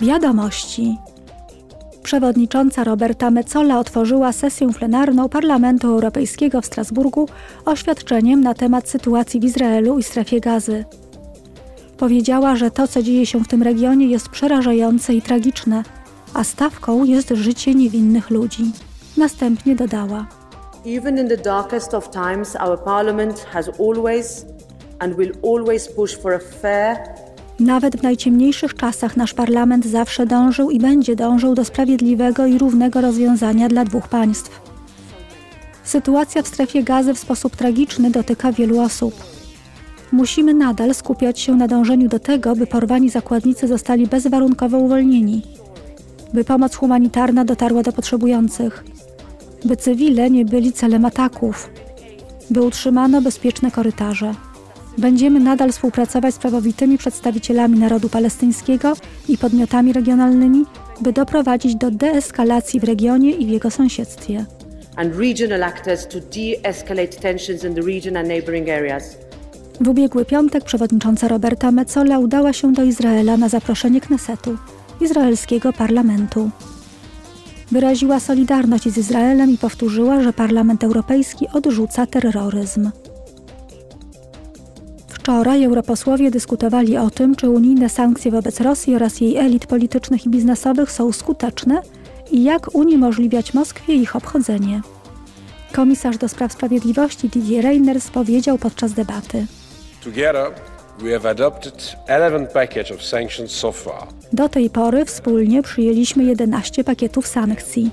Wiadomości. Przewodnicząca Roberta Mecola otworzyła sesję plenarną Parlamentu Europejskiego w Strasburgu oświadczeniem na temat sytuacji w Izraelu i strefie gazy. Powiedziała, że to, co dzieje się w tym regionie, jest przerażające i tragiczne, a stawką jest życie niewinnych ludzi. Następnie dodała: Even in the darkest of times, our parliament has always and will always push for a fair nawet w najciemniejszych czasach nasz parlament zawsze dążył i będzie dążył do sprawiedliwego i równego rozwiązania dla dwóch państw. Sytuacja w strefie gazy w sposób tragiczny dotyka wielu osób. Musimy nadal skupiać się na dążeniu do tego, by porwani zakładnicy zostali bezwarunkowo uwolnieni, by pomoc humanitarna dotarła do potrzebujących, by cywile nie byli celem ataków, by utrzymano bezpieczne korytarze. Będziemy nadal współpracować z prawowitymi przedstawicielami narodu palestyńskiego i podmiotami regionalnymi, by doprowadzić do deeskalacji w regionie i w jego sąsiedztwie. W ubiegły piątek przewodnicząca Roberta Metzola udała się do Izraela na zaproszenie Knesetu, izraelskiego parlamentu. Wyraziła solidarność z Izraelem i powtórzyła, że Parlament Europejski odrzuca terroryzm. Wczoraj europosłowie dyskutowali o tym, czy unijne sankcje wobec Rosji oraz jej elit politycznych i biznesowych są skuteczne i jak uniemożliwiać Moskwie ich obchodzenie. Komisarz do spraw sprawiedliwości Didier Reynders powiedział podczas debaty: Together, we have adopted 11 package of sanctions so far. Do tej pory wspólnie przyjęliśmy 11 pakietów sankcji.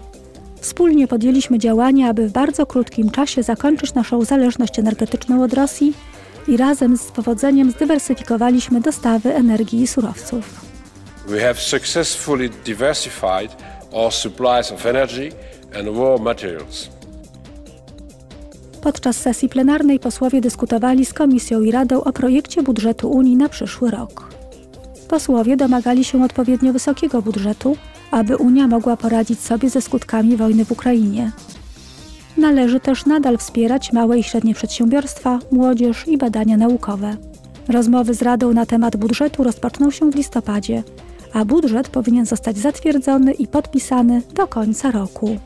Wspólnie podjęliśmy działania, aby w bardzo krótkim czasie zakończyć naszą zależność energetyczną od Rosji i razem z powodzeniem zdywersyfikowaliśmy dostawy energii i surowców. We have successfully diversified our supplies of energy and raw materials. Podczas sesji plenarnej posłowie dyskutowali z Komisją i Radą o projekcie budżetu Unii na przyszły rok. Posłowie domagali się odpowiednio wysokiego budżetu, aby Unia mogła poradzić sobie ze skutkami wojny w Ukrainie. Należy też nadal wspierać małe i średnie przedsiębiorstwa, młodzież i badania naukowe. Rozmowy z Radą na temat budżetu rozpoczną się w listopadzie, a budżet powinien zostać zatwierdzony i podpisany do końca roku.